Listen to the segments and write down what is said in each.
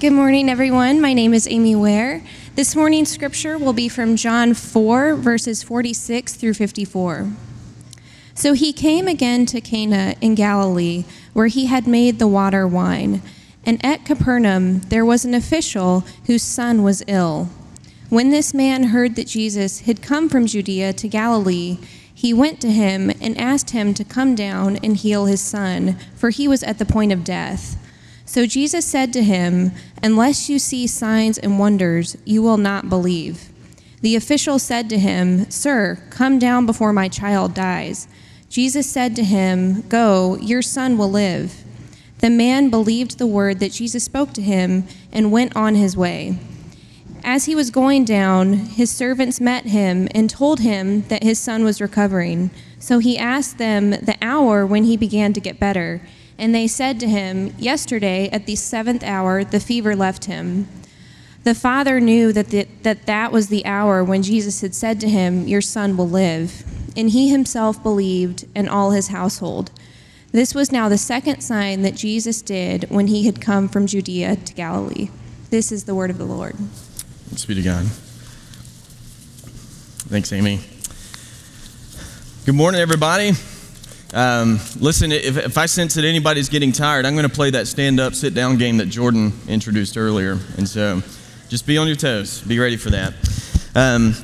Good morning, everyone. My name is Amy Ware. This morning's scripture will be from John 4, verses 46 through 54. So he came again to Cana in Galilee, where he had made the water wine. And at Capernaum there was an official whose son was ill. When this man heard that Jesus had come from Judea to Galilee, he went to him and asked him to come down and heal his son, for he was at the point of death. So Jesus said to him, Unless you see signs and wonders, you will not believe. The official said to him, Sir, come down before my child dies. Jesus said to him, Go, your son will live. The man believed the word that Jesus spoke to him and went on his way. As he was going down, his servants met him and told him that his son was recovering. So he asked them the hour when he began to get better. And they said to him, Yesterday, at the seventh hour, the fever left him. The father knew that, the, that that was the hour when Jesus had said to him, Your son will live. And he himself believed, and all his household. This was now the second sign that Jesus did when he had come from Judea to Galilee. This is the word of the Lord. Thanks be to God. Thanks, Amy. Good morning, everybody. Um, listen, if, if I sense that anybody's getting tired, I'm going to play that stand up, sit down game that Jordan introduced earlier. And so just be on your toes, be ready for that. Um,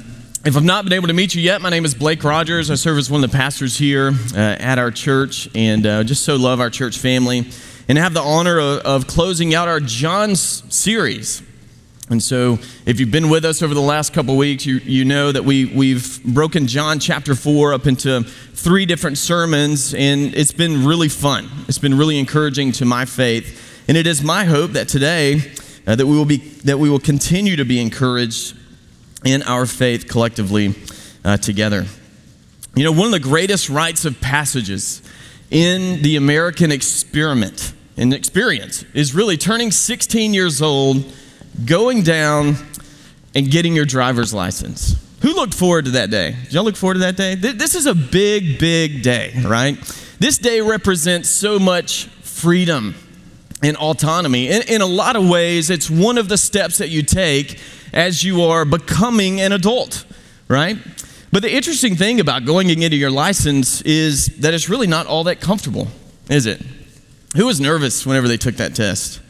if I've not been able to meet you yet, my name is Blake Rogers. I serve as one of the pastors here uh, at our church and uh, just so love our church family and have the honor of, of closing out our John's series. And so, if you've been with us over the last couple weeks, you, you know that we, we've broken John chapter 4 up into three different sermons, and it's been really fun. It's been really encouraging to my faith. And it is my hope that today, uh, that, we will be, that we will continue to be encouraged in our faith collectively uh, together. You know, one of the greatest rites of passages in the American experiment and experience is really turning 16 years old going down and getting your driver's license. Who looked forward to that day? Did y'all look forward to that day? This is a big, big day, right? This day represents so much freedom and autonomy. In, in, a lot of ways, it's one of the steps that you take as you are becoming an adult, right? But the interesting thing about going and getting your license is that it's really not all that comfortable, is it? Who was nervous whenever they took that test?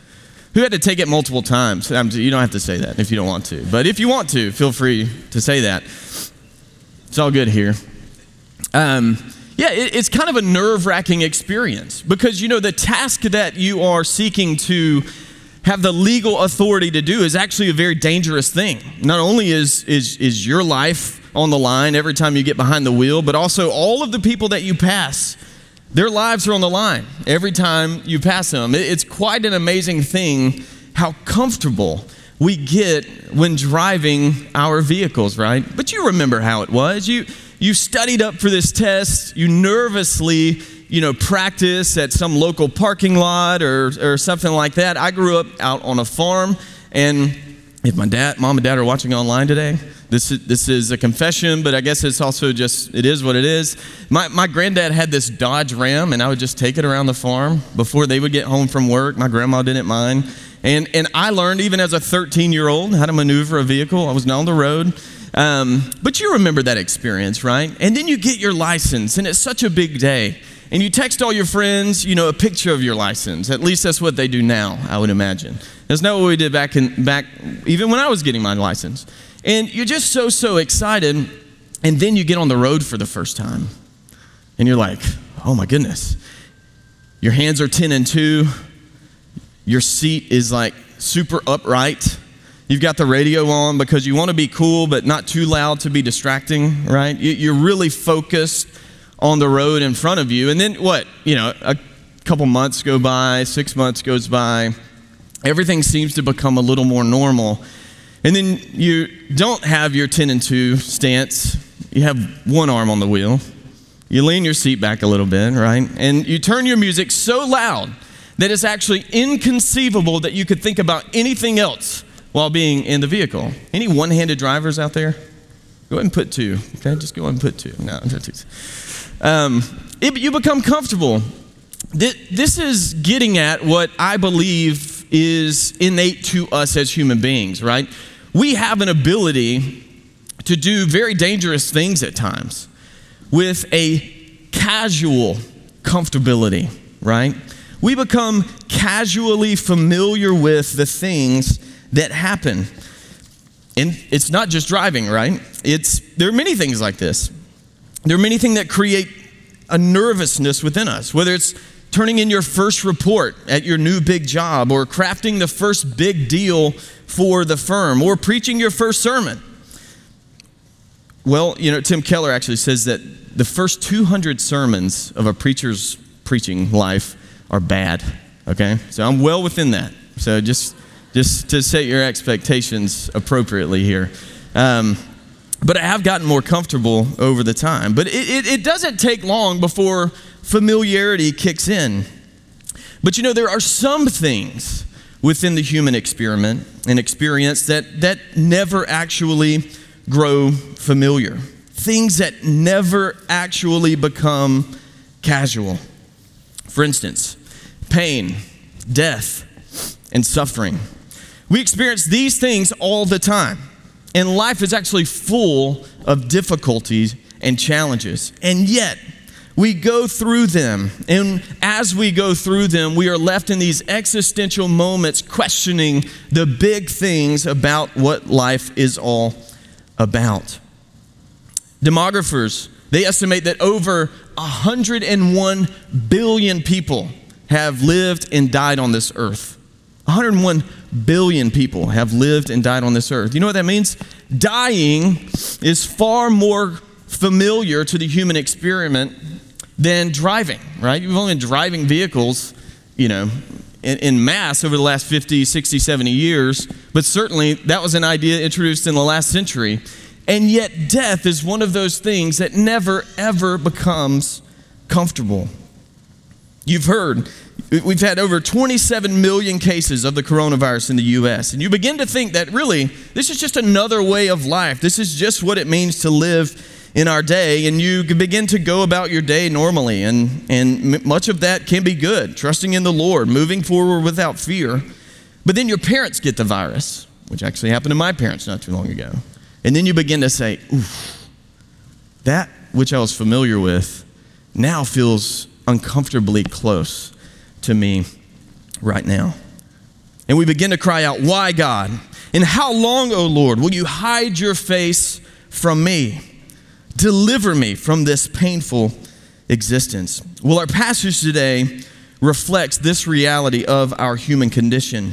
Who had to take it multiple times? You don't have to say that if you don't want to. But if you want to, feel free to say that. It's all good here. Um, yeah, it, it's kind of a nerve wracking experience because, you know, the task that you are seeking to have the legal authority to do is actually a very dangerous thing. Not only is, is, is your life on the line every time you get behind the wheel, but also all of the people that you pass their lives are on the line every time you pass them. It's quite an amazing thing how comfortable we get when driving our vehicles, right? But you remember how it was. You you studied up for this test, you nervously, you know, practice at some local parking lot or or something like that. I grew up out on a farm and if my dad, mom and dad are watching online today, this is, this is a confession, but I guess it's also just, it is what it is. My, my granddad had this Dodge Ram, and I would just take it around the farm before they would get home from work. My grandma didn't mind. And, and I learned, even as a 13 year old, how to maneuver a vehicle. I was on the road. Um, but you remember that experience, right? And then you get your license, and it's such a big day. And you text all your friends, you know, a picture of your license. At least that's what they do now, I would imagine. That's not what we did back in back even when I was getting my license. And you're just so so excited and then you get on the road for the first time. And you're like, "Oh my goodness." Your hands are 10 and 2. Your seat is like super upright. You've got the radio on because you want to be cool but not too loud to be distracting, right? You're really focused on the road in front of you. And then what? You know, a couple months go by, six months goes by everything seems to become a little more normal. And then you don't have your 10 and 2 stance, you have one arm on the wheel. You lean your seat back a little bit, right? And you turn your music so loud that it's actually inconceivable that you could think about anything else while being in the vehicle. Any one handed drivers out there? Go ahead and put two. Okay, just go ahead and put two. No, um, it, you become comfortable. This is getting at what I believe is innate to us as human beings, right? We have an ability to do very dangerous things at times with a casual comfortability, right? We become casually familiar with the things that happen. And it's not just driving, right? It's there are many things like this. There are many things that create a nervousness within us, whether it's turning in your first report at your new big job, or crafting the first big deal for the firm, or preaching your first sermon. Well, you know, Tim Keller actually says that the first 200 sermons of a preacher's preaching life are bad. Okay? So I'm well within that. So just, just to set your expectations appropriately here. Um, but I have gotten more comfortable over the time. But it, it, it doesn't take long before familiarity kicks in. But you know, there are some things within the human experiment and experience that, that never actually grow familiar, things that never actually become casual. For instance, pain, death, and suffering. We experience these things all the time. And life is actually full of difficulties and challenges. And yet, we go through them. And as we go through them, we are left in these existential moments questioning the big things about what life is all about. Demographers, they estimate that over 101 billion people have lived and died on this earth. 101 billion people have lived and died on this earth. You know what that means? Dying is far more familiar to the human experiment than driving, right? You've only been driving vehicles, you know, in, in, mass over the last 50, 60, 70 years, but certainly that was an idea introduced in the last century. And yet, death is one of those things that never, ever becomes comfortable. You've heard, we've had over 27 million cases of the coronavirus in the US. And you begin to think that really, this is just another way of life. This is just what it means to live in our day. And you begin to go about your day normally. And, and much of that can be good, trusting in the Lord, moving forward without fear. But then your parents get the virus, which actually happened to my parents not too long ago. And then you begin to say, oof, that which I was familiar with now feels uncomfortably close to me right now. And we begin to cry out, Why, God? And how long, O Lord, will you hide your face from me? Deliver me from this painful existence. Well, our passage today reflects this reality of our human condition.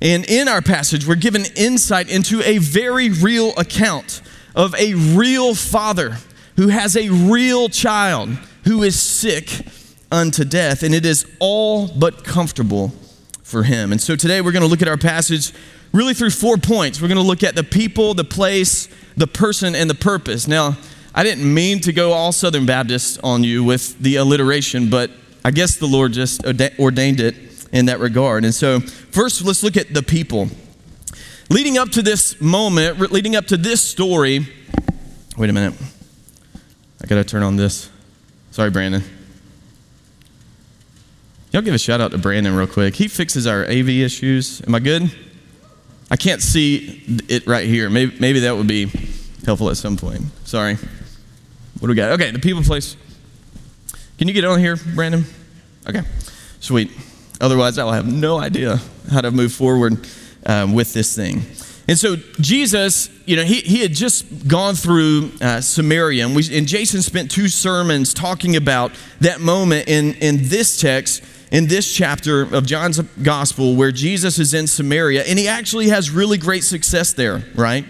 And in our passage, we're given insight into a very real account of a real father who has a real child who is sick unto death, and it is all but comfortable for him. And so today we're going to look at our passage really through four points. We're going to look at the people, the place, the person, and the purpose. Now, I didn't mean to go all Southern Baptist on you with the alliteration, but I guess the Lord just ordained it in that regard. And so, first, let's look at the people. Leading up to this moment, leading up to this story, wait a minute. I got to turn on this. Sorry, Brandon. Y'all give a shout out to Brandon real quick. He fixes our AV issues. Am I good? I can't see it right here. Maybe, maybe that would be helpful at some point. Sorry. What do we got? Okay, the people place. Can you get on here, Brandon? Okay, sweet. Otherwise, I'll have no idea how to move forward um, with this thing. And so Jesus, you know, he, he had just gone through uh, Samaria, and, we, and Jason spent two sermons talking about that moment in, in this text in this chapter of John's gospel where Jesus is in Samaria, and he actually has really great success there, right?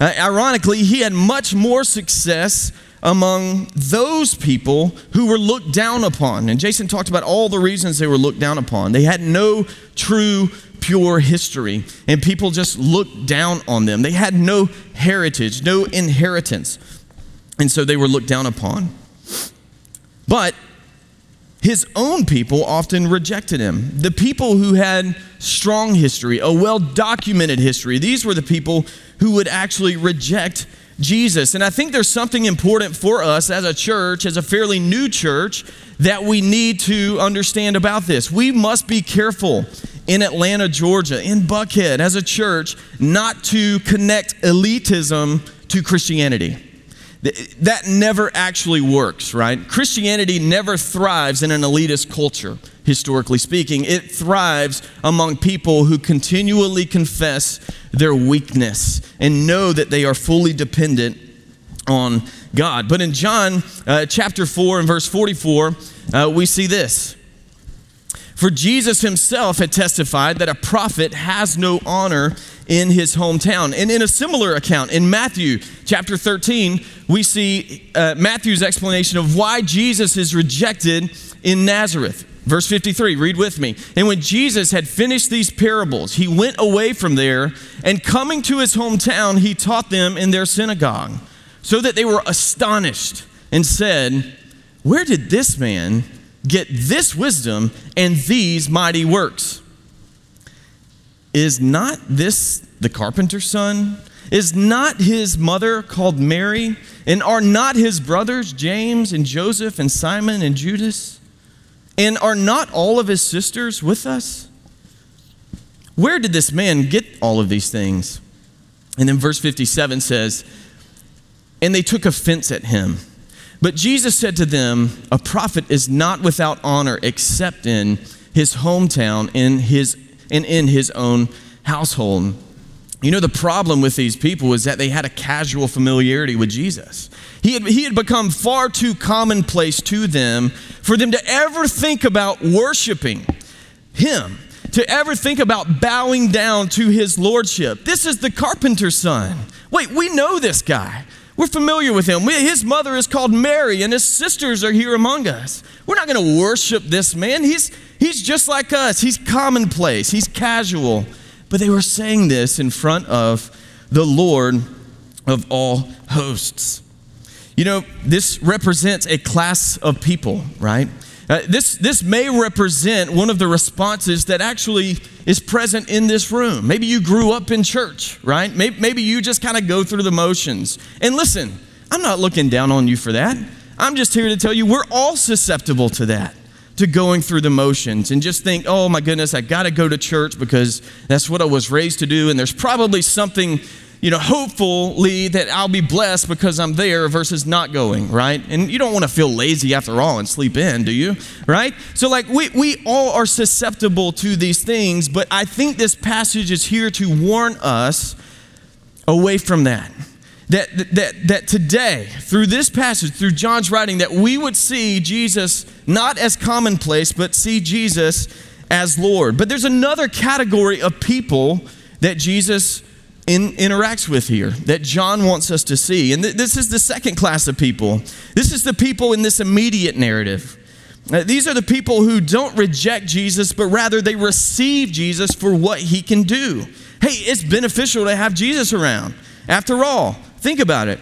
Uh, ironically, he had much more success among those people who were looked down upon. And Jason talked about all the reasons they were looked down upon. They had no true, pure history, and people just looked down on them. They had no heritage, no inheritance, and so they were looked down upon. But his own people often rejected him. The people who had strong history, a well documented history, these were the people who would actually reject Jesus. And I think there's something important for us as a church, as a fairly new church, that we need to understand about this. We must be careful in Atlanta, Georgia, in Buckhead, as a church, not to connect elitism to Christianity. That never actually works, right? Christianity never thrives in an elitist culture, historically speaking. It thrives among people who continually confess their weakness and know that they are fully dependent on God. But in John uh, chapter 4 and verse 44, uh, we see this. For Jesus himself had testified that a prophet has no honor in his hometown. And in a similar account, in Matthew chapter 13, we see uh, Matthew's explanation of why Jesus is rejected in Nazareth. Verse 53, read with me. And when Jesus had finished these parables, he went away from there, and coming to his hometown, he taught them in their synagogue, so that they were astonished and said, Where did this man get this wisdom and these mighty works? Is not this the carpenter's son? Is not his mother called Mary? And are not his brothers James and Joseph and Simon and Judas? And are not all of his sisters with us? Where did this man get all of these things? And then verse 57 says, And they took offense at him. But Jesus said to them, A prophet is not without honor except in his hometown in his, and in his own household. You know, the problem with these people was that they had a casual familiarity with Jesus. He had, he had become far too commonplace to them for them to ever think about worshiping him, to ever think about bowing down to his lordship. This is the carpenter's son. Wait, we know this guy. We're familiar with him. His mother is called Mary, and his sisters are here among us. We're not going to worship this man. He's, he's just like us. He's commonplace, he's casual. But they were saying this in front of the Lord of all hosts. You know, this represents a class of people, right? Uh, this, this may represent one of the responses that actually is present in this room. Maybe you grew up in church, right? Maybe, maybe you just kind of go through the motions. And listen, I'm not looking down on you for that. I'm just here to tell you we're all susceptible to that to going through the motions and just think, oh my goodness, I got to go to church because that's what I was raised to do. And there's probably something, you know, hopefully that I'll be blessed because I'm there versus not going, right? And you don't want to feel lazy after all and sleep in, do you? Right? So, like, we, we all are susceptible to these things, but I think this passage is here to warn us away from that that, that, that today, through this passage, through John's writing, that we would see Jesus not as commonplace, but see Jesus as Lord. But there's another category of people that Jesus in, interacts with here that John wants us to see. And th- this is the second class of people. This is the people in this immediate narrative. Uh, these are the people who don't reject Jesus, but rather they receive Jesus for what he can do. Hey, it's beneficial to have Jesus around. After all, Think about it.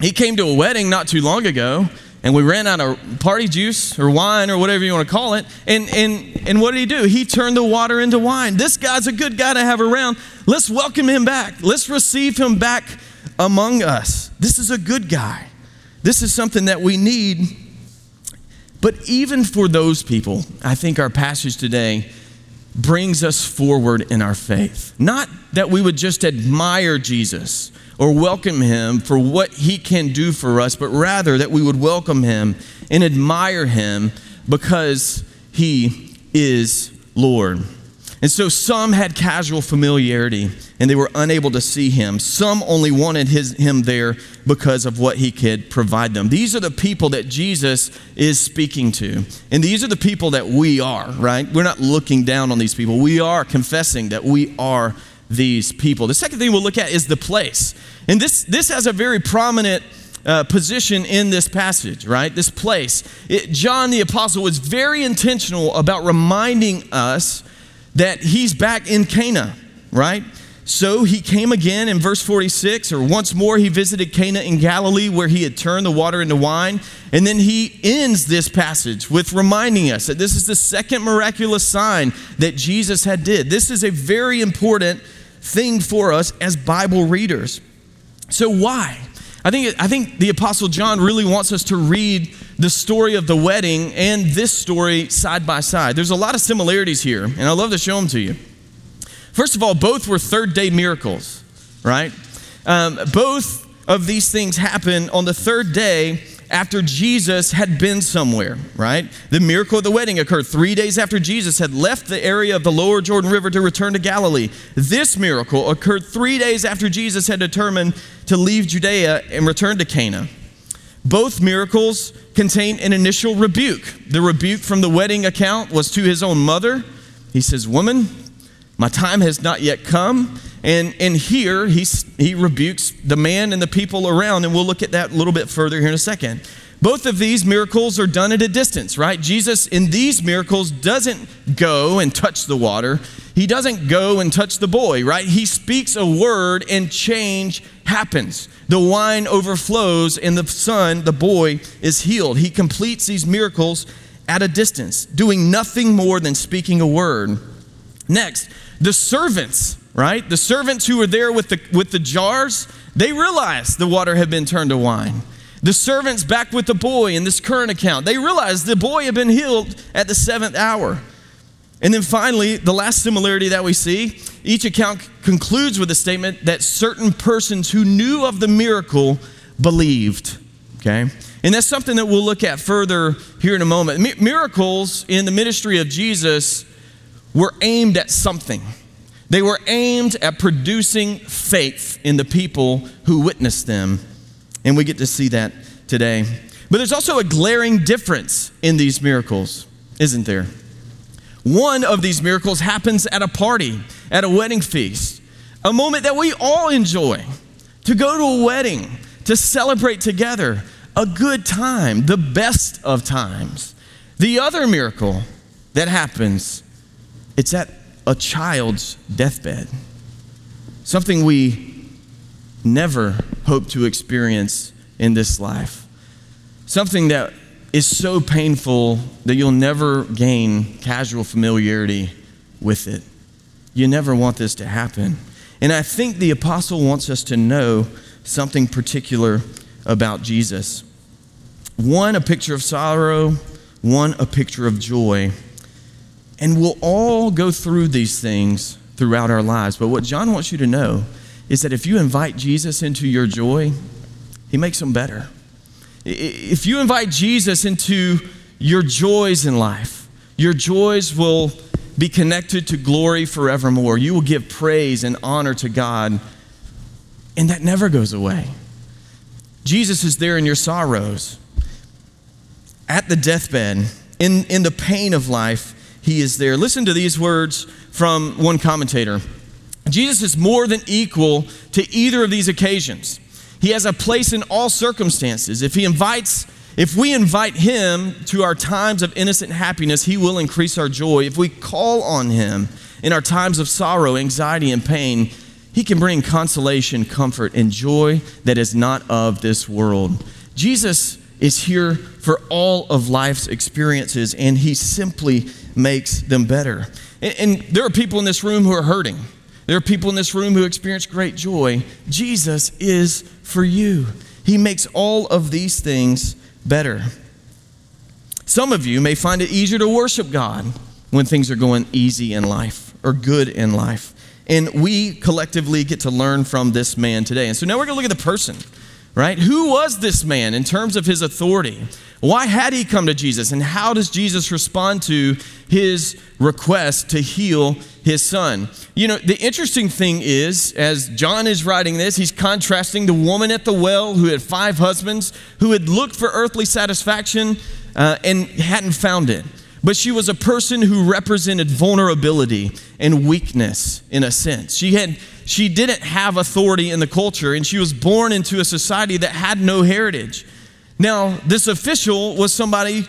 He came to a wedding not too long ago, and we ran out of party juice or wine or whatever you want to call it. And, and, and what did he do? He turned the water into wine. This guy's a good guy to have around. Let's welcome him back. Let's receive him back among us. This is a good guy. This is something that we need. But even for those people, I think our passage today brings us forward in our faith. Not that we would just admire Jesus or welcome him for what he can do for us, but rather that we would welcome him and admire him because he is Lord. And so some had casual familiarity and they were unable to see him. Some only wanted his, him there because of what he could provide them. These are the people that Jesus is speaking to. And these are the people that we are, right? We're not looking down on these people. We are confessing that we are these people. The second thing we'll look at is the place. And this, this has a very prominent uh, position in this passage, right? This place. It, John the Apostle was very intentional about reminding us that he's back in Cana, right? So he came again in verse 46, or once more he visited Cana in Galilee where he had turned the water into wine. And then he ends this passage with reminding us that this is the second miraculous sign that Jesus had did. This is a very important thing for us as Bible readers. So, why? I think, I think the Apostle John really wants us to read the story of the wedding and this story side by side. There's a lot of similarities here, and I love to show them to you. First of all, both were third day miracles, right? Um, both of these things happen on the third day after Jesus had been somewhere, right? The miracle of the wedding occurred three days after Jesus had left the area of the lower Jordan River to return to Galilee. This miracle occurred three days after Jesus had determined to leave Judea and return to Cana. Both miracles contain an initial rebuke. The rebuke from the wedding account was to his own mother. He says, Woman, my time has not yet come. And, and here he's, he rebukes the man and the people around, and we'll look at that a little bit further here in a second. Both of these miracles are done at a distance, right? Jesus in these miracles doesn't go and touch the water. He doesn't go and touch the boy, right? He speaks a word and change happens. The wine overflows and the son, the boy, is healed. He completes these miracles at a distance, doing nothing more than speaking a word. Next, the servants, right? The servants who were there with the, with the jars, they realized the water had been turned to wine. The servants back with the boy in this current account, they realized the boy had been healed at the seventh hour. And then finally, the last similarity that we see, each account concludes with a statement that certain persons who knew of the miracle believed. Okay? And that's something that we'll look at further here in a moment. miracles in the ministry of Jesus were aimed at something. They were aimed at producing faith in the people who witnessed them. And we get to see that today. But there's also a glaring difference in these miracles, isn't there? One of these miracles happens at a party, at a wedding feast, a moment that we all enjoy to go to a wedding, to celebrate together, a good time, the best of times. The other miracle that happens it's at a child's deathbed. Something we never hope to experience in this life. Something that is so painful that you'll never gain casual familiarity with it. You never want this to happen. And I think the apostle wants us to know something particular about Jesus. One, a picture of sorrow, one, a picture of joy. And we'll all go through these things throughout our lives. But what John wants you to know is that if you invite Jesus into your joy, he makes them better. If you invite Jesus into your joys in life, your joys will be connected to glory forevermore. You will give praise and honor to God, and that never goes away. Jesus is there in your sorrows, at the deathbed, in, in the pain of life he is there. Listen to these words from one commentator Jesus is more than equal to either of these occasions. He has a place in all circumstances. If he invites if we invite him to our times of innocent happiness, he will increase our joy. If we call on him in our times of sorrow, anxiety, and pain, he can bring consolation, comfort, and joy that is not of this world. Jesus is here for all of life's experiences, and he simply makes them better. And, and, there are people in this room who are hurting. There are people in this room who experience great joy. Jesus is for you. He makes all of these things better. Some of you may find it easier to worship God when things are going easy in life or good in life. And we collectively get to learn from this man today. And so now we're going to look at the person right? Who was this man in terms of his authority? Why had he come to Jesus? And how does Jesus respond to his request to heal his son? You know, the interesting thing is, as John is writing this, he's contrasting the woman at the well who had five husbands, who had looked for earthly satisfaction uh, and hadn't found it. But she was a person who represented vulnerability and weakness in a sense. She had she didn't have authority in the culture, and she was born into a society that had no heritage. Now, this official was somebody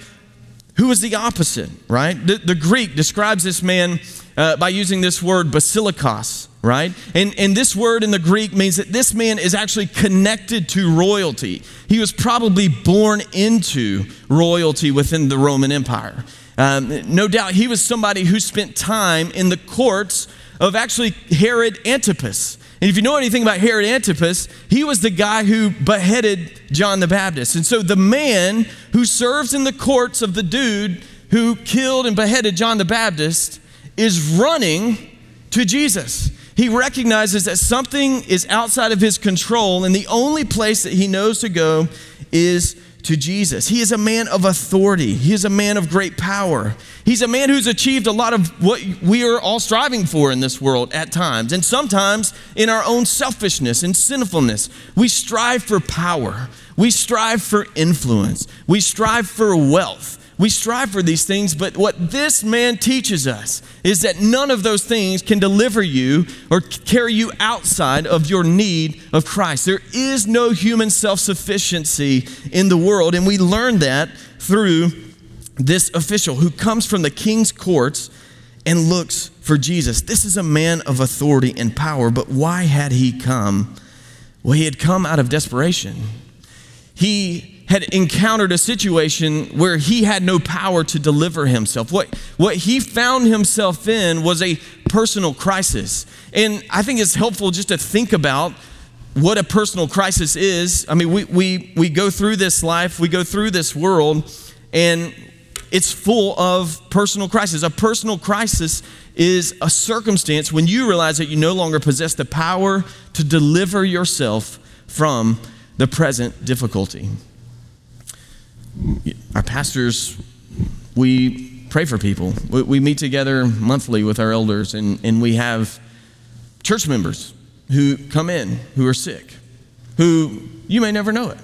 who was the opposite, right? The, the Greek describes this man uh, by using this word basilikos, right? And, and this word in the Greek means that this man is actually connected to royalty. He was probably born into royalty within the Roman Empire. Um, no doubt he was somebody who spent time in the courts of actually Herod Antipas. And if you know anything about Herod Antipas, he was the guy who beheaded John the Baptist. And so the man who serves in the courts of the dude who killed and beheaded John the Baptist is running to Jesus. He recognizes that something is outside of his control, and the only place that he knows to go is to Jesus. He is a man of authority, he is a man of great power. He's a man who's achieved a lot of what we are all striving for in this world at times. And sometimes in our own selfishness and sinfulness, we strive for power, we strive for influence, we strive for wealth. We strive for these things, but what this man teaches us is that none of those things can deliver you or carry you outside of your need of Christ. There is no human self sufficiency in the world, and we learn that through this official who comes from the king's courts and looks for Jesus. This is a man of authority and power, but why had he come? Well, he had come out of desperation. He had encountered a situation where he had no power to deliver himself. What, what he found himself in was a personal crisis. And I think it's helpful just to think about what a personal crisis is. I mean, we, we, we go through this life, we go through this world, and it's full of personal crisis. A personal crisis is a circumstance when you realize that you no longer possess the power to deliver yourself from the present difficulty our pastors, we pray for people. We, we, meet together monthly with our elders, and, and we have church members who come in who are sick, who you may never know it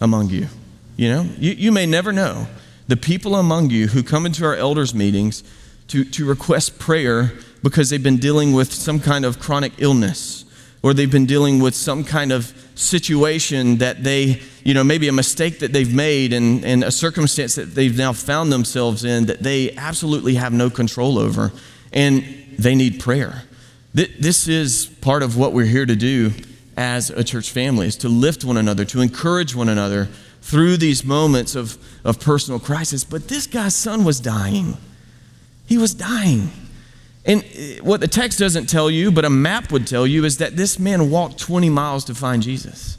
among you. You know, you, you may never know the people among you who come into our elders' meetings to, to request prayer because they've been dealing with some kind of chronic illness or they've been dealing with some kind of situation that they, you know, maybe a mistake that they've made and, and a circumstance that they've now found themselves in that they absolutely have no control over, and they need prayer. This is part of what we're here to do as a church family, is to lift one another, to encourage one another through these moments of, of personal crisis. But this guy's son was dying. He was dying. And uh, what the text doesn't tell you, but a map would tell you, is that this man walked 20 miles to find Jesus.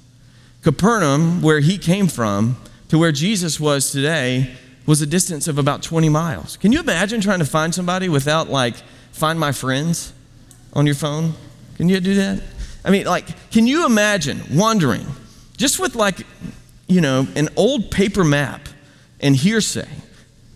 Capernaum, where he came from, to where Jesus was today, was a distance of about 20 miles. Can you imagine trying to find somebody without, like, find my friends on your phone? Can you do that? I mean, like, can you imagine wandering just with, like, you know, an old paper map and hearsay?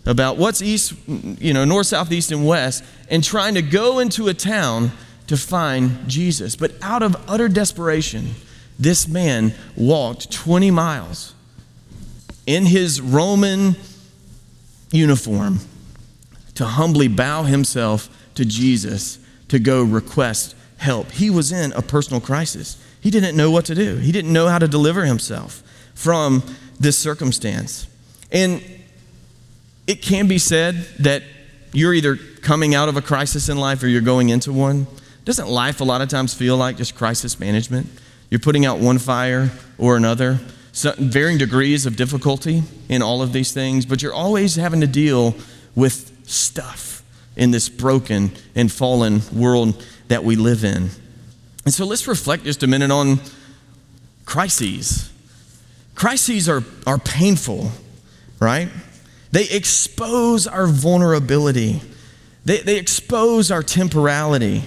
About what's east, you know, north, south, east, and west, and trying to go into a town to find Jesus. But out of utter desperation, this man walked 20 miles in his Roman uniform to humbly bow himself to Jesus to go request help. He was in a personal crisis. He didn't know what to do, he didn't know how to deliver himself from this circumstance. And it can be said that you're either coming out of a crisis in life or you're going into one. Doesn't life a lot of times feel like just crisis management? You're putting out one fire or another, so varying degrees of difficulty in all of these things, but you're always having to deal with stuff in this broken and fallen world that we live in. And so let's reflect just a minute on crises. Crises are, are painful, right? They expose our vulnerability. They, they expose our temporality.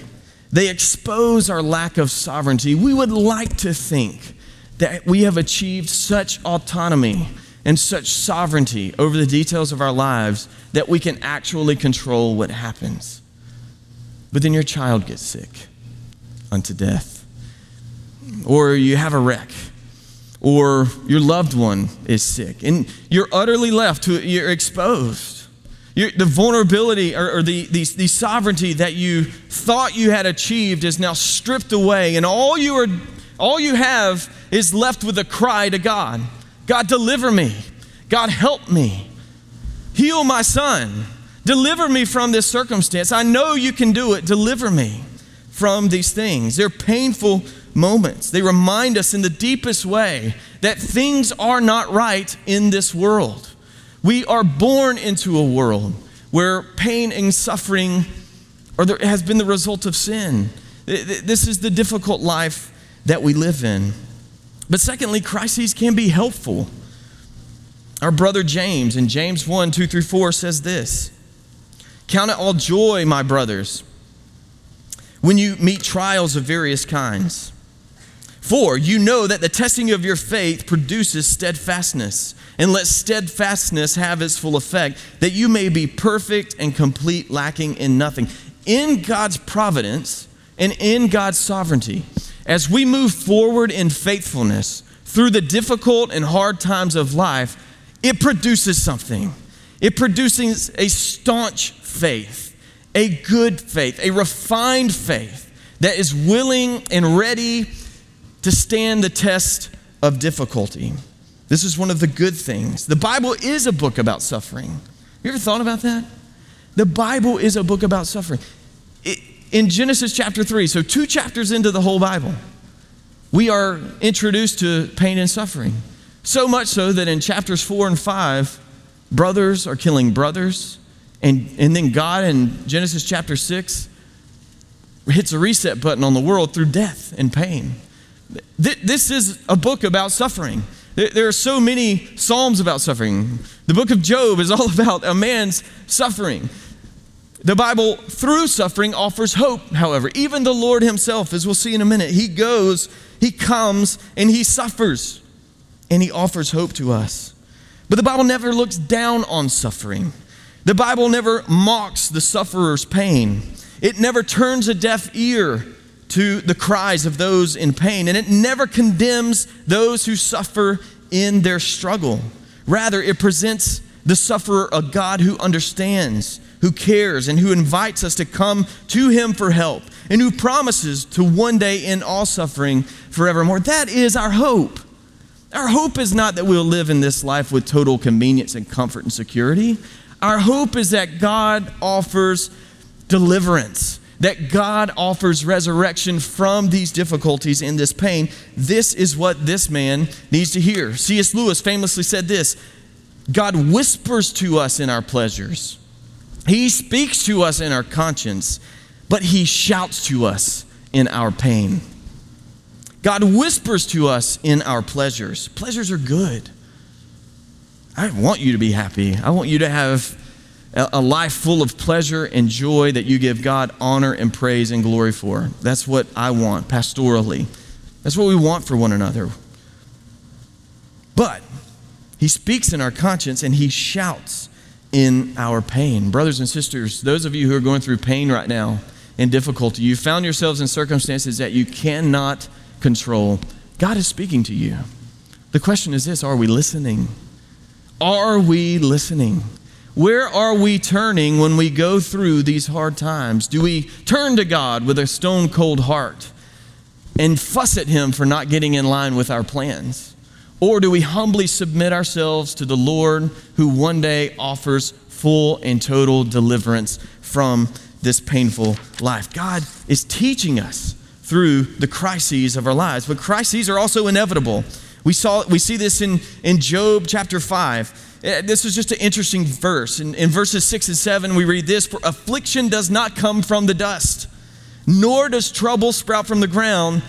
They expose our lack of sovereignty. We would like to think that we have achieved such autonomy and such sovereignty over the details of our lives that we can actually control what happens. But then your child gets sick unto death, or you have a wreck or your loved one is sick, and you're utterly left to, you're exposed. You're, the vulnerability or, or the, the, the sovereignty that you thought you had achieved is now stripped away, and all you, are, all you have is left with a cry to God God, deliver me. God, help me. Heal my son. Deliver me from this circumstance. I know you can do it. Deliver me from these things. They're painful moments. They remind us in the deepest way that things are not right in this world. We are born into a world where pain and suffering or there has been the result of sin. This is the difficult life that we live in. But secondly, crises can be helpful. Our brother James in James 1 2 through 4 says this Count it all joy, my brothers, when you meet trials of various kinds. For you know that the testing of your faith produces steadfastness, and let steadfastness have its full effect, that you may be perfect and complete, lacking in nothing. In God's providence and in God's sovereignty, as we move forward in faithfulness through the difficult and hard times of life, it produces something. It produces a staunch faith, a good faith, a refined faith that is willing and ready to stand the test of difficulty. This is one of the good things. The Bible is a book about suffering. You ever thought about that? The Bible is a book about suffering. It, in Genesis chapter 3, so two chapters into the whole Bible, we are introduced to pain and suffering. So much so that in chapters 4 and 5, brothers are killing brothers. And, and then God in Genesis chapter 6 hits a reset button on the world through death and pain. This is a book about suffering. There are so many Psalms about suffering. The book of Job is all about a man's suffering. The Bible, through suffering, offers hope, however. Even the Lord Himself, as we'll see in a minute, He goes, He comes, and He suffers, and He offers hope to us. But the Bible never looks down on suffering. The Bible never mocks the sufferer's pain. It never turns a deaf ear to the cries of those in pain, and it never condemns those who suffer in their struggle. Rather, it presents the sufferer a God who understands, who cares, and who invites us to come to Him for help, and who promises to one day end all suffering forevermore. That is our hope. Our hope is not that we'll live in this life with total convenience and comfort and security. Our hope is that God offers deliverance that God offers resurrection from these difficulties and this pain. This is what this man needs to hear. C.S. Lewis famously said this God whispers to us in our pleasures, He speaks to us in our conscience, but He shouts to us in our pain. God whispers to us in our pleasures. Pleasures are good. I want you to be happy. I want you to have a life full of pleasure and joy that you give God honor and praise and glory for. That's what I want pastorally. That's what we want for one another. But he speaks in our conscience and he shouts in our pain. Brothers and sisters, those of you who are going through pain right now and difficulty, you found yourselves in circumstances that you cannot control. God is speaking to you. The question is this are we listening? Are we listening? Where are we turning when we go through these hard times? Do we turn to God with a stone cold heart and fuss at Him for not getting in line with our plans? Or do we humbly submit ourselves to the Lord who one day offers full and total deliverance from this painful life? God is teaching us through the crises of our lives, but crises are also inevitable. We, saw, we see this in, in Job chapter 5. Eh, this is just an interesting verse. In, in verses 6 and 7, we read this affliction does not come from the dust, nor does trouble sprout from the ground,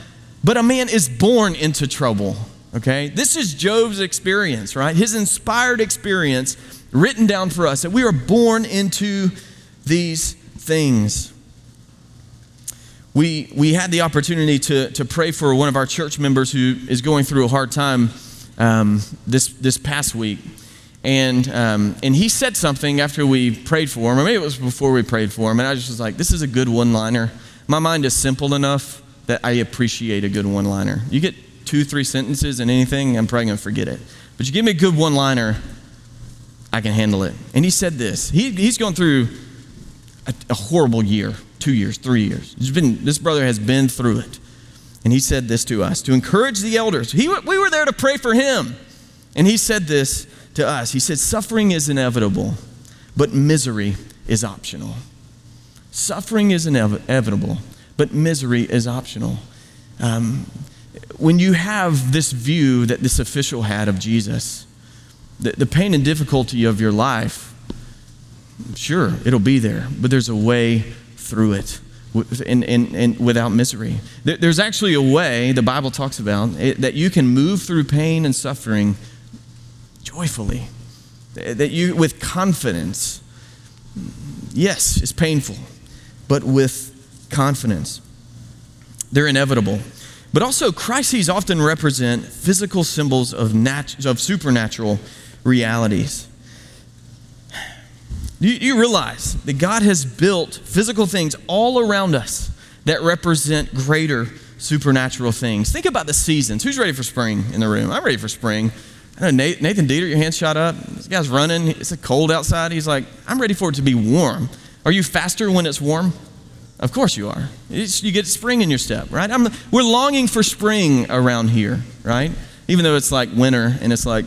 but a man is born into trouble. Okay? This is Job's experience, right? His inspired experience written down for us that we are born into these things. We, we had the opportunity to, to pray for one of our church members who is going through a hard time um, this, this past week. And, um, and he said something after we prayed for him, or maybe it was before we prayed for him, and I just was like, this is a good one liner. My mind is simple enough that I appreciate a good one liner. You get two, three sentences and anything, I'm probably going to forget it. But you give me a good one liner, I can handle it. And he said this. He, he's going through a, a horrible year, two years, three years. Been, this brother has been through it. And he said this to us to encourage the elders. He, we were there to pray for him. And he said this to us. He said, Suffering is inevitable, but misery is optional. Suffering is inevitable, but misery is optional. Um, when you have this view that this official had of Jesus, the, the pain and difficulty of your life, sure, it'll be there, but there's a way through it. and, and, and without misery. There's actually a way the Bible talks about it, that you can move through pain and suffering joyfully, that you, with confidence. Yes, it's painful, but with confidence. They're inevitable. But also, crises often represent physical symbols of, nat- of supernatural realities. You, you realize that God has built physical things all around us that represent greater supernatural things. Think about the seasons. Who's ready for spring in the room? I'm ready for spring. I know Nathan Dieter, your hand shot up. This guy's running. It's a cold outside. He's like, I'm ready for it to be warm. Are you faster when it's warm? Of course you are. It's, you get spring in your step, right? I'm, we're longing for spring around here, right? Even though it's like winter and it's like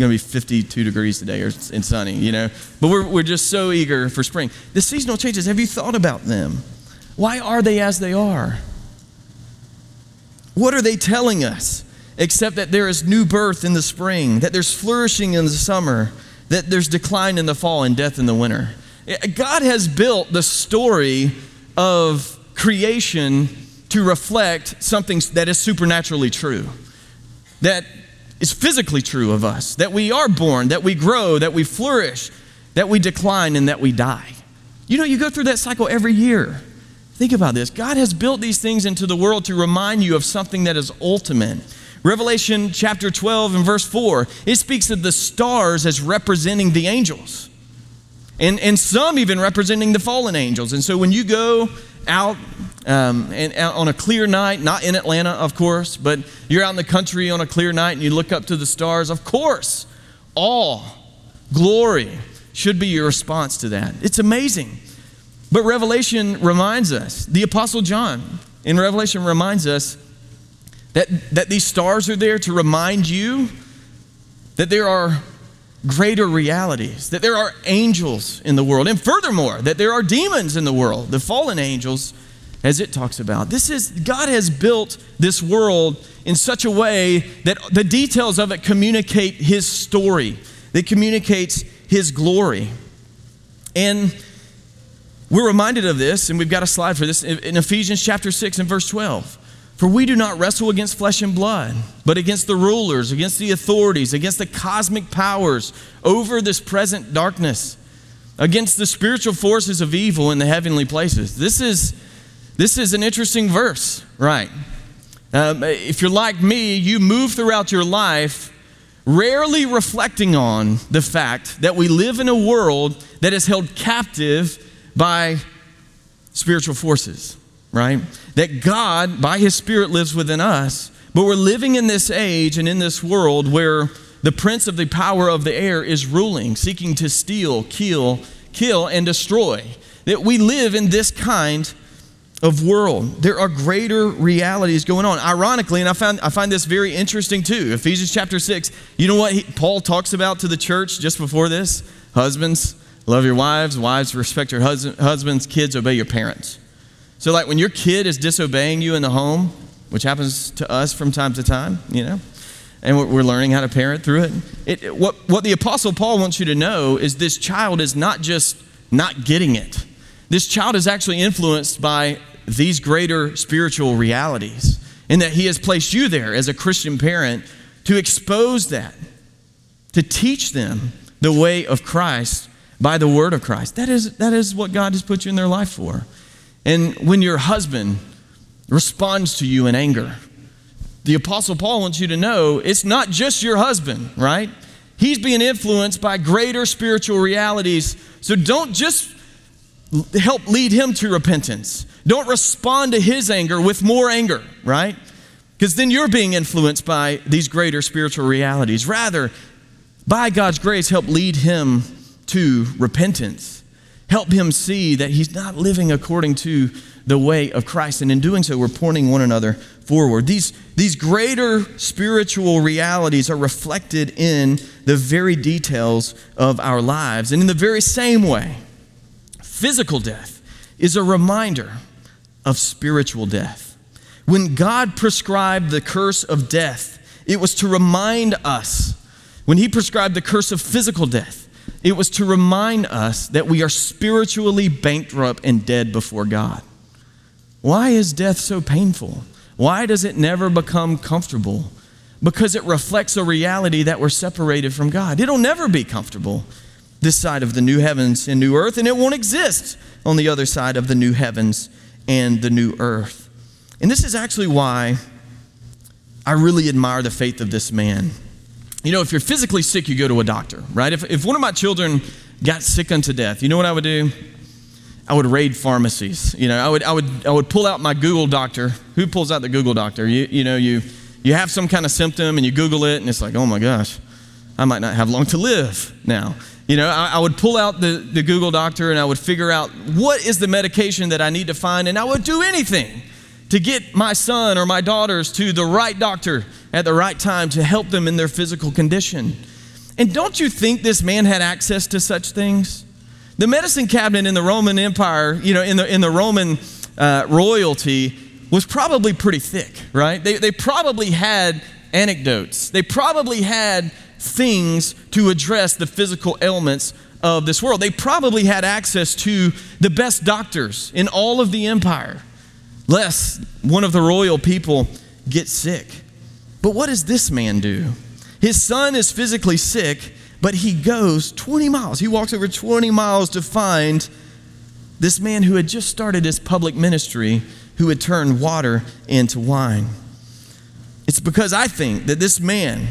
going to be 52 degrees today or it's sunny, you know? But we're, we're just so eager for spring. The seasonal changes, have you thought about them? Why are they as they are? What are they telling us? Except that there is new birth in the spring, that there's flourishing in the summer, that there's decline in the fall and death in the winter. Eh, God has built the story of creation to reflect something that is supernaturally true, that is physically true of us, that we are born, that we grow, that we flourish, that we decline, and that we die. You know, you go through that cycle every year. Think about this God has built these things into the world to remind you of something that is ultimate. Revelation chapter 12 and verse 4, it speaks of the stars as representing the angels and, and some even representing the fallen angels. And so when you go out um, and out on a clear night, not in Atlanta, of course, but you're out in the country on a clear night and you look up to the stars, of course, all glory should be your response to that. It's amazing. But Revelation reminds us, the Apostle John in Revelation reminds us that, that these stars are there to remind you that there are greater realities, that there are angels in the world, and furthermore, that there are demons in the world, the fallen angels, as it talks about. This is, God has built this world in such a way that the details of it communicate His story, that communicates His glory. And we're reminded of this, and we've got a slide for this in Ephesians chapter 6 and verse 12. For we do not wrestle against flesh and blood, but against the rulers, against the authorities, against the cosmic powers over this present darkness, against the spiritual forces of evil in the heavenly places. This is, this is an interesting verse, right? Um, if you're like me, you move throughout your life rarely reflecting on the fact that we live in a world that is held captive by spiritual forces right? That God, by His Spirit, lives within us, but we're living in this age and in this world where the prince of the power of the air is ruling, seeking to steal, kill, kill, and destroy. That we live in this kind of world. There are greater realities going on. Ironically, and I found I find this very interesting too. Ephesians chapter 6. You know what he, Paul talks about to the church just before this? Husbands, love your wives, wives respect your hus- husbands, kids obey your parents. So, like when your kid is disobeying you in the home, which happens to us from time to time, you know, and we're learning how to parent through it. it. what, what the Apostle Paul wants you to know is this child is not just not getting it, this child is actually influenced by these greater spiritual realities, and that he has placed you there as a Christian parent to expose that, to teach them the way of Christ by the word of Christ. That is, that is what God has put you in their life for. And when your husband responds to you in anger, the Apostle Paul wants you to know it's not just your husband, right? He's being influenced by greater spiritual realities. So don't just help lead him to repentance. Don't respond to his anger with more anger, right? Because then you're being influenced by these greater spiritual realities. Rather, by God's grace, help lead him to repentance help him see that he's not living according to the way of Christ. And in doing so, we're pointing one another forward. These, these greater spiritual realities are reflected in the very details of our lives. And in the very same way, physical death is a reminder of spiritual death. When God prescribed the curse of death, it was to remind us, when He prescribed the curse of physical death, it was to remind us that we are spiritually bankrupt and dead before God. Why is death so painful? Why does it never become comfortable? Because it reflects a reality that we're separated from God. It'll never be comfortable this side of the new heavens and new earth, and it won't exist on the other side of the new heavens and the new earth. And this is actually why I really admire the faith of this man. You know, if you're physically sick, you go to a doctor, right? If, if one of my children got sick unto death, you know what I would do? I would raid pharmacies. You know, I would, I would, I would pull out my Google doctor. Who pulls out the Google doctor? You, you know, you, you have some kind of symptom and you Google it, and it's like, oh my gosh, I might not have long to live now. You know, I, I, would pull out the, the Google doctor and I would figure out what is the medication that I need to find, and I would do anything to get my son or my daughters to the right doctor at the right time to help them in their physical condition. And don't you think this man had access to such things? The medicine cabinet in the Roman Empire, you know, in the, in the Roman uh, royalty, was probably pretty thick, right? They, they probably had anecdotes. They probably had things to address the physical ailments of this world. They probably had access to the best doctors in all of the empire, lest one of the royal people get sick. But what does this man do? His son is physically sick, but he goes 20 miles. He walks over 20 miles to find this man who had just started his public ministry, who had turned water into wine. It's because I think that this man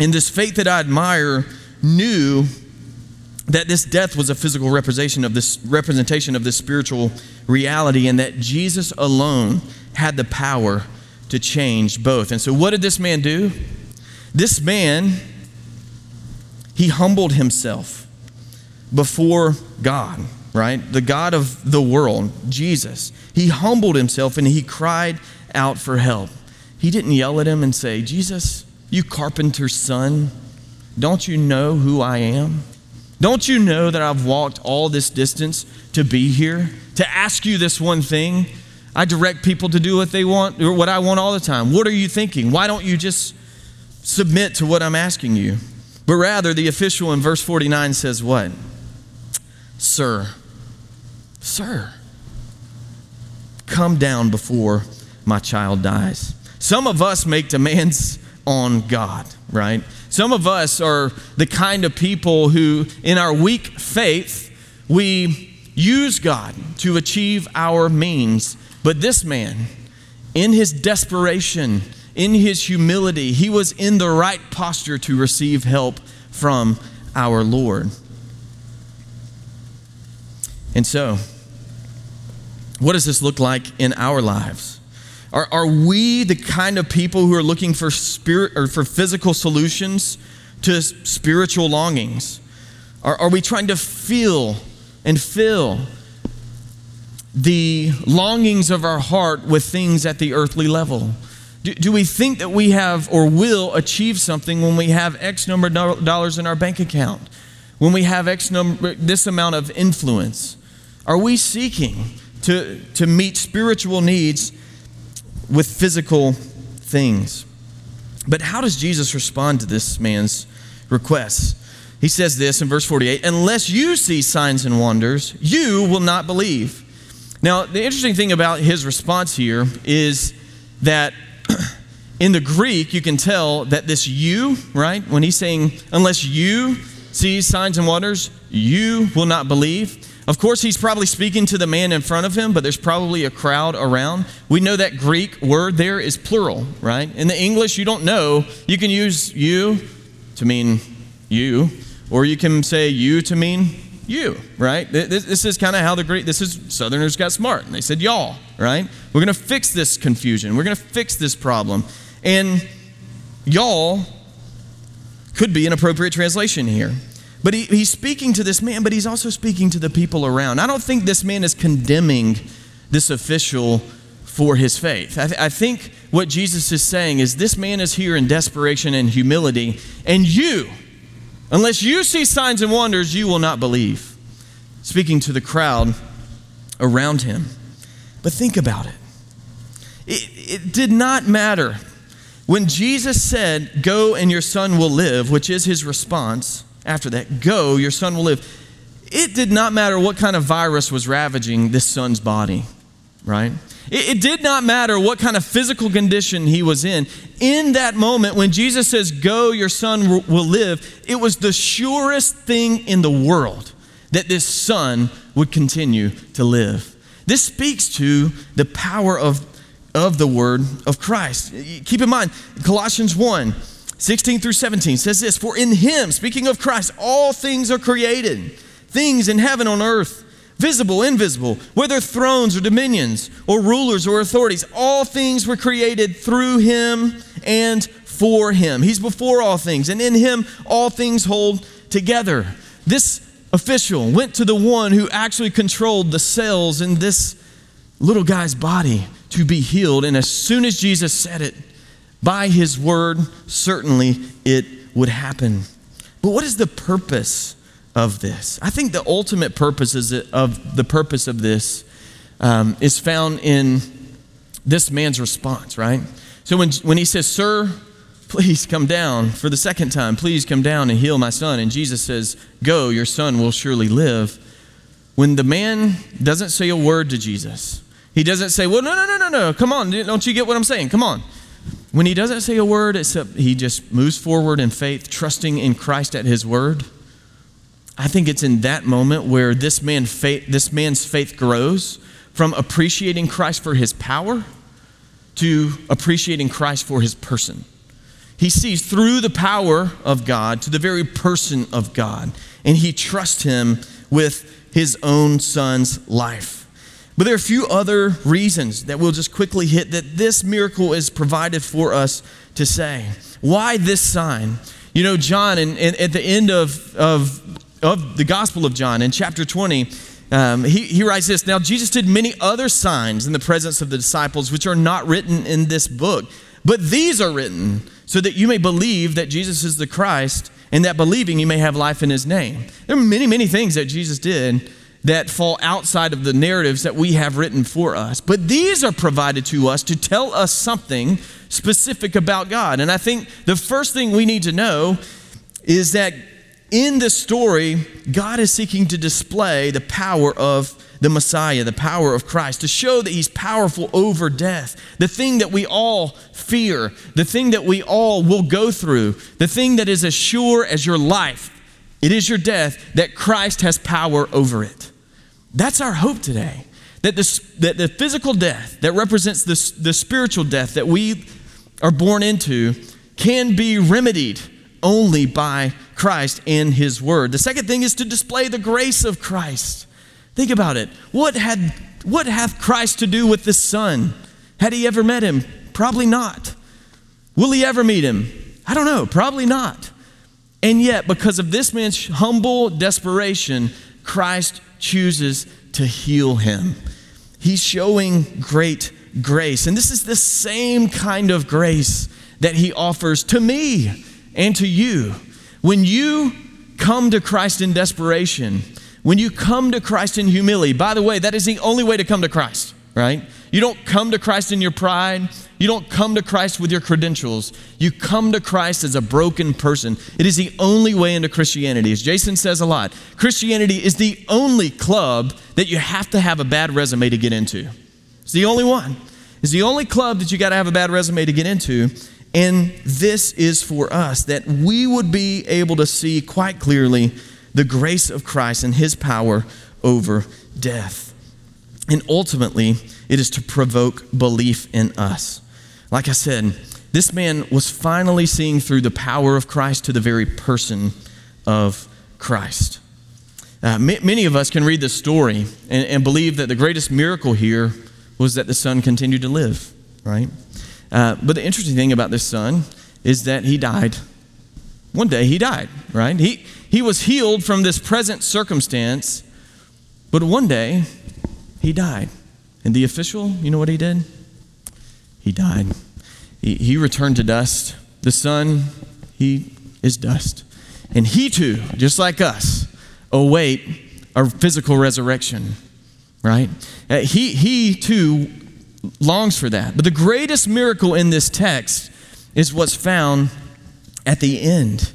and this faith that I admire knew that this death was a physical representation of this representation of this spiritual reality and that Jesus alone had the power to change both. And so what did this man do? This man he humbled himself before God, right? The God of the world, Jesus. He humbled himself and he cried out for help. He didn't yell at him and say, "Jesus, you carpenter's son, don't you know who I am? Don't you know that I've walked all this distance to be here, to ask you this one thing? I direct people to do what they want, or what I want all the time. What are you thinking? Why don't you just submit to what I'm asking you? But rather, the official in verse 49 says, What? Sir, sir, come down before my child dies. Some of us make demands on God, right? Some of us are the kind of people who, in our weak faith, we use God to achieve our means. But this man, in his desperation, in his humility, he was in the right posture to receive help from our Lord. And so, what does this look like in our lives? Are, are we the kind of people who are looking for spirit or for physical solutions to spiritual longings? Are, are we trying to feel and fill the longings of our heart with things at the earthly level? Do, do we think that we have or will achieve something when we have X number of dollars in our bank account? When we have X number, this amount of influence? Are we seeking to, to meet spiritual needs with physical things. But how does Jesus respond to this man's request? He says this in verse 48 Unless you see signs and wonders, you will not believe. Now, the interesting thing about his response here is that in the Greek, you can tell that this you, right, when he's saying, unless you see signs and wonders, you will not believe. Of course, he's probably speaking to the man in front of him, but there's probably a crowd around. We know that Greek word there is plural, right? In the English, you don't know. You can use you to mean you, or you can say you to mean you, right? This, is kind of how the Greek, this is, Southerners got smart, and they said y'all, right? We're going to fix this confusion. We're going to fix this problem. And y'all could be an appropriate translation here. But he, he's speaking to this man, but he's also speaking to the people around. I don't think this man is condemning this official for his faith. I, th- I think what Jesus is saying is this man is here in desperation and humility, and you, unless you see signs and wonders, you will not believe. Speaking to the crowd around him. But think about it. It, it did not matter. When Jesus said, Go and your son will live, which is his response, after that, Go, your son will live. It did not matter what kind of virus was ravaging this son's body, right? It, it did not matter what kind of physical condition he was in. In that moment, when Jesus says, Go, your son will live, it was the surest thing in the world that this son would continue to live. This speaks to the power of, of the word of Christ. Keep in mind, Colossians 1 16 through 17 says this For in him, speaking of Christ, all things are created, things in heaven on earth visible, invisible, whether thrones or dominions or rulers or authorities, all things were created through him and for him. He's before all things, and in him all things hold together. This official went to the one who actually controlled the cells in this little guy's body to be healed, and as soon as Jesus said it, by his word, certainly it would happen. But what is the purpose of this. I think the ultimate purpose is of the purpose of this um, is found in this man's response, right? So when, when he says, Sir, please come down for the second time, please come down and heal my son, and Jesus says, Go, your son will surely live. When the man doesn't say a word to Jesus, he doesn't say, Well, no, no, no, no, no, come on, don't you get what I'm saying? Come on. When he doesn't say a word, except he just moves forward in faith, trusting in Christ at his word I think it's in that moment where this, man faith, this man's faith grows from appreciating Christ for his power to appreciating Christ for his person. He sees through the power of God to the very person of God, and he trusts him with his own son's life. But there are a few other reasons that we'll just quickly hit that this miracle is provided for us to say. Why this sign? You know, John, in, at the end of, of of the Gospel of John in chapter 20, um, he, he writes this Now, Jesus did many other signs in the presence of the disciples, which are not written in this book, but these are written so that you may believe that Jesus is the Christ, and that believing you may have life in his name. There are many, many things that Jesus did that fall outside of the narratives that we have written for us. But these are provided to us to tell us something specific about God. And I think the first thing we need to know is that in this story, God is seeking to display the power of the Messiah, the power of Christ, to show that He's powerful over death, the thing that we all fear, the thing that we all will go through, the thing that is as sure as your life, it is your death, that Christ has power over it. That's our hope today. That the, that the physical death that represents the, the spiritual death that we are born into can be remedied only by Christ and His Word. The second thing is to display the grace of Christ. Think about it. What had what hath Christ to do with the Son? Had he ever met him? Probably not. Will he ever meet him? I don't know. Probably not. And yet, because of this man's humble desperation, Christ chooses to heal him. He's showing great grace. And this is the same kind of grace that he offers to me and to you. When you come to Christ in desperation, when you come to Christ in humility, by the way, that is the only way to come to Christ, right? You don't come to Christ in your pride. You don't come to Christ with your credentials. You come to Christ as a broken person. It is the only way into Christianity. As Jason says a lot, Christianity is the only club that you have to have a bad resume to get into. It's the only one. It's the only club that you got to have a bad resume to get into. And this is for us that we would be able to see quite clearly the grace of Christ and his power over death. And ultimately, it is to provoke belief in us. Like I said, this man was finally seeing through the power of Christ to the very person of Christ. Uh, many of us can read this story and, and believe that the greatest miracle here was that the son continued to live, right? Uh, but the interesting thing about this son is that he died. One day he died, right? He, he was healed from this present circumstance, but one day he died. And the official, you know what he did? He died. He, he returned to dust. The son, he is dust. And he too, just like us, await our physical resurrection, right? Uh, he, he too longs for that. But the greatest miracle in this text is what's found at the end.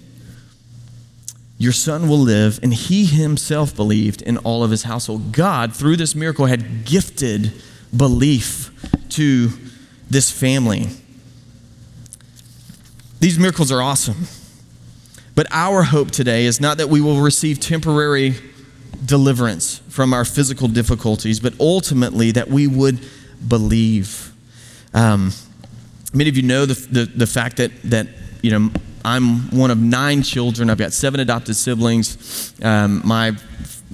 Your son will live, and he himself believed in all of his household. God, through this miracle, had gifted belief to this family. These miracles are awesome. But our hope today is not that we will receive temporary deliverance from our physical difficulties, but ultimately that we would believe. Um, many of you know the, the, the fact that, that, you know, I'm one of nine children. I've got seven adopted siblings. Um, my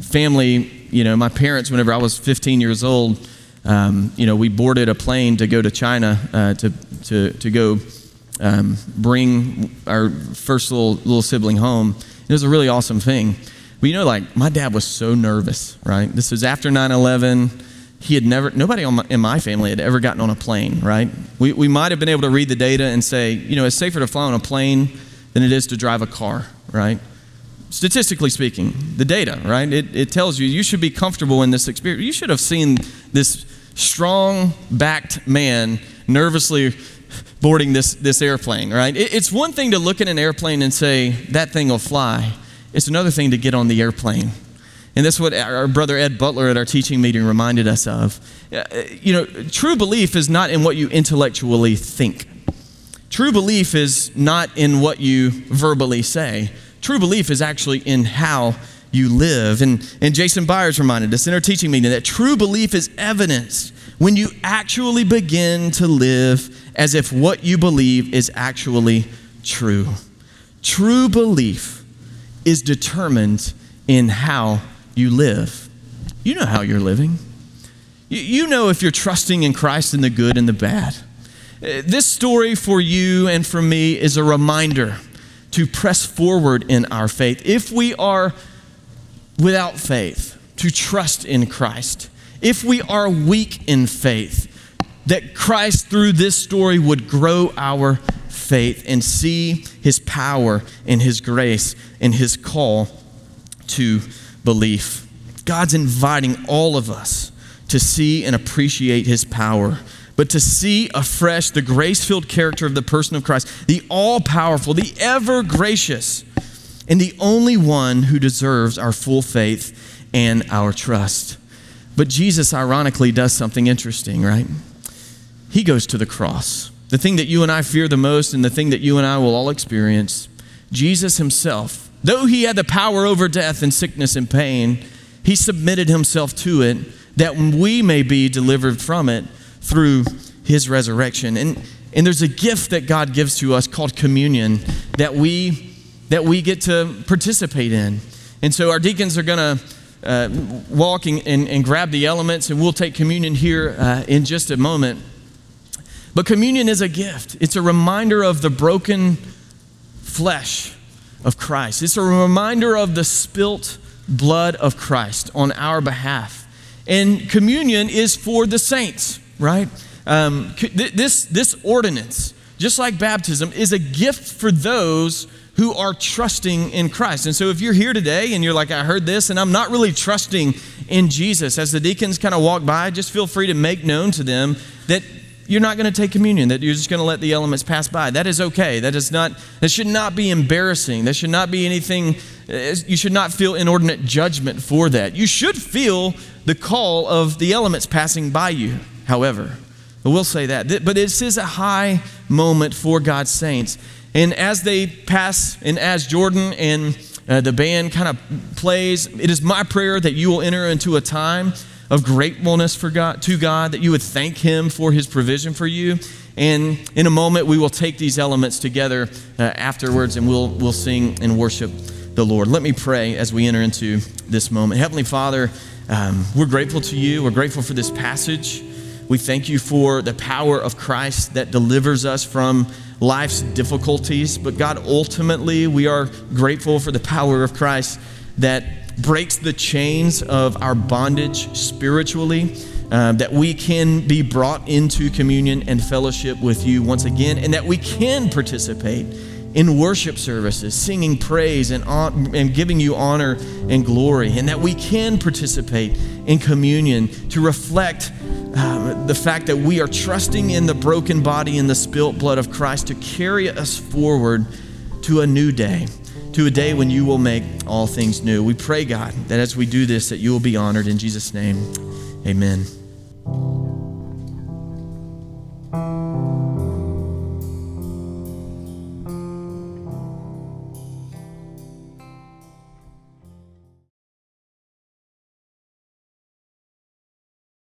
family, you know, my parents, whenever I was 15 years old, um, you know, we boarded a plane to go to China uh, to, to, to go um, bring our first little, little sibling home. It was a really awesome thing. But you know, like, my dad was so nervous, right? This was after 9 11. He had never, nobody my, in my family had ever gotten on a plane, right? We, we might have been able to read the data and say, you know, it's safer to fly on a plane than it is to drive a car, right? Statistically speaking, the data, right? It, it tells you you should be comfortable in this experience. You should have seen this strong backed man nervously boarding this, this airplane, right? It, it's one thing to look at an airplane and say, that thing will fly. It's another thing to get on the airplane. And that's what our brother Ed Butler at our teaching meeting reminded us of. Uh, you know, true belief is not in what you intellectually think. True belief is not in what you verbally say. True belief is actually in how you live. And, and Jason Byers reminded us in our teaching meeting that true belief is evidence when you actually begin to live as if what you believe is actually true. True belief is determined in how you live. You know how you're living. You know if you're trusting in Christ in the good and the bad. Uh, this story for you and for me is a reminder to press forward in our faith. If we are without faith, to trust in Christ. If we are weak in faith, that Christ, through this story, would grow our faith and see his power and his grace and his call to belief. God's inviting all of us to see and appreciate his power, but to see afresh the grace filled character of the person of Christ, the all powerful, the ever gracious, and the only one who deserves our full faith and our trust. But Jesus, ironically, does something interesting, right? He goes to the cross. The thing that you and I fear the most, and the thing that you and I will all experience, Jesus himself, though he had the power over death and sickness and pain, he submitted himself to it that we may be delivered from it through his resurrection. And, and there's a gift that God gives to us called communion that we, that we get to participate in. And so our deacons are going to uh, walk and, and, and, grab the elements, and we'll take communion here uh, in just a moment. But communion is a gift, it's a reminder of the broken flesh of Christ, it's a reminder of the spilt blood of Christ on our behalf. And communion is for the saints, right? Um, this, this ordinance, just like baptism, is a gift for those who are trusting in Christ. And so if you're here today and you're like, I heard this and I'm not really trusting in Jesus, as the deacons kind of walk by, just feel free to make known to them that you're not going to take communion, that you're just going to let the elements pass by. That is okay. That is not, that should not be embarrassing. That should not be anything, you should not feel inordinate judgment for that. You should feel the call of the elements passing by you, however. I will say that. But this is a high moment for God's saints. And as they pass, and as Jordan and uh, the band kind of plays, it is my prayer that you will enter into a time of gratefulness for God, to God, that you would thank Him for His provision for you. And in a moment, we will take these elements together uh, afterwards and we'll, we'll sing and worship the Lord. Let me pray as we enter into this moment. Heavenly Father, um, we're grateful to you. We're grateful for this passage. We thank you for the power of Christ that delivers us from life's difficulties. But God, ultimately, we are grateful for the power of Christ that breaks the chains of our bondage spiritually. Uh, that we can be brought into communion and fellowship with you once again, and that we can participate in worship services, singing praise and, on, and giving you honor and glory, and that we can participate in communion to reflect um, the fact that we are trusting in the broken body and the spilt blood of Christ to carry us forward to a new day, to a day when you will make all things new. We pray, God, that as we do this, that you will be honored in Jesus' name. Amen.